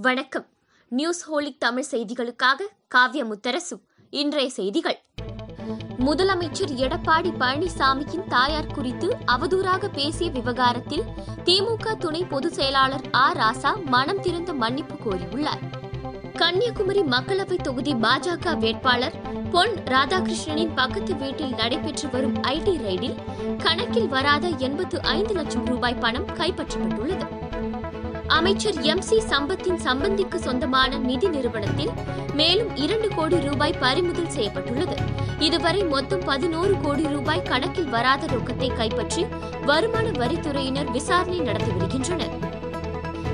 வணக்கம். News holic Tamil செய்திகளுக்காக காவ்ய முத்தரசு. இன்றைய செய்திகள். முதலமைச்சர் எடப்பாடி பழனிசாமியின் தாயார் குறித்து அவதூறாக பேசிய விவகாரத்தில் திமுக துணை பொதுச் செயலாளர் ஆ. ராசா மனம் திறந்த மன்னிப்பு கோரியுள்ளார். கன்னியாகுமரி மக்களவை தொகுதி பாஜக வேட்பாளர் பொன் ராதாகிருஷ்ணனின் பக்கத்து வீட்டில் நடைபெற்று வரும் ஐடி ரைடில் கணக்கில் வராத எண்பத்து ஐந்து லட்சம் ரூபாய் பணம் கைப்பற்றப்பட்டுள்ளது. அமைச்சர் எம் சி சம்பத்தின் சம்பந்திக்கு சொந்தமான நிதி நிறுவனத்தில் மேலும் இரண்டு கோடி ரூபாய் பறிமுதல் செய்யப்பட்டுள்ளது. இதுவரை மொத்தம் பதினோரு கோடி ரூபாய் கணக்கில் வராத ரொக்கத்தை கைப்பற்றி வருமான வரித்துறையினர் விசாரணை நடத்தி வருகின்றனர்.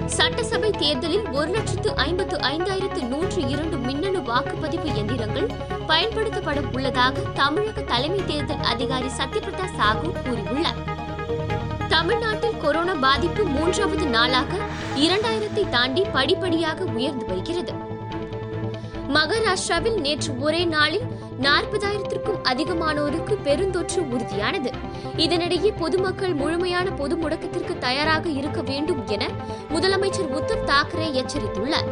சட்டசபை தேர்தலில் ஒரு லட்சத்து ஐம்பத்து ஐந்தாயிரத்து நூற்று இரண்டு மின்னணு வாக்குப்பதிவு எந்திரங்கள் பயன்படுத்தப்பட உள்ளதாக தமிழக தலைமை தேர்தல் அதிகாரி சத்யபிரதா சாஹூ கூறியுள்ளார். கொரோனா பாதிப்பு மூன்றாவது நாளாக இரண்டாயிரத்தை தாண்டி படிப்படியாக உயர்ந்து வருகிறது. மகாராஷ்டிராவில் நேற்று ஒரே நாளில் நாற்பதாயிரத்திற்கும் அதிகமானோருக்கு பெருந்தொற்று உறுதியானது. இதனிடையே பொதுமக்கள் முழுமையான பொது முடக்கத்திற்கு தயாராக இருக்க வேண்டும் என முதலமைச்சர் உத்தவ் தாக்கரே எச்சரித்துள்ளார்.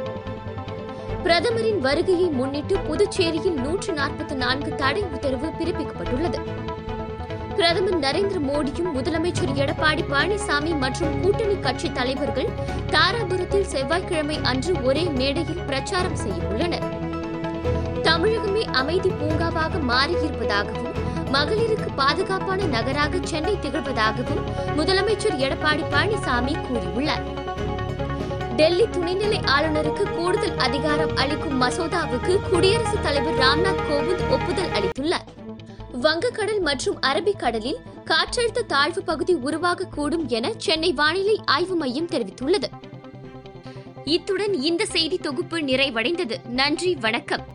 பிரதமரின் வருகையை முன்னிட்டு புதுச்சேரியில் நூற்று நாற்பத்தி நான்கு தடை உத்தரவு பிறப்பிக்கப்பட்டுள்ளது. பிரதமர் நரேந்திர மோடியும் முதலமைச்சர் எடப்பாடி பழனிசாமி மற்றும் கூட்டணி கட்சி தலைவர்கள் தாராபுரத்தில் செவ்வாய்க்கிழமை அன்று ஒரே மேடையில் பிரச்சாரம் செய்ய உள்ளனர் தமிழகமே அமைதி பூங்காவாக மாறியிருப்பதாகவும் மகளிருக்கு பாதுகாப்பான நகராக சென்னை திகழ்வதாகவும் முதலமைச்சர் எடப்பாடி பழனிசாமி கூறியுள்ளார். டெல்லி துணைநிலை ஆளுநருக்கு கூடுதல் அதிகாரம் அளிக்கும் மசோதாவுக்கு குடியரசுத் தலைவர் ராம்நாத் கோவிந்த் ஒப்புதல் அளித்துள்ளார். வங்கக்கடல் மற்றும் அரபிக்கடலில் காற்றழுத்த தாழ்வு பகுதி உருவாகக்கூடும் என சென்னை வானிலை ஆய்வு மையம் தெரிவித்துள்ளது. இத்துடன் இந்த செய்தி தொகுப்பு நிறைவடைந்தது. நன்றி வணக்கம்.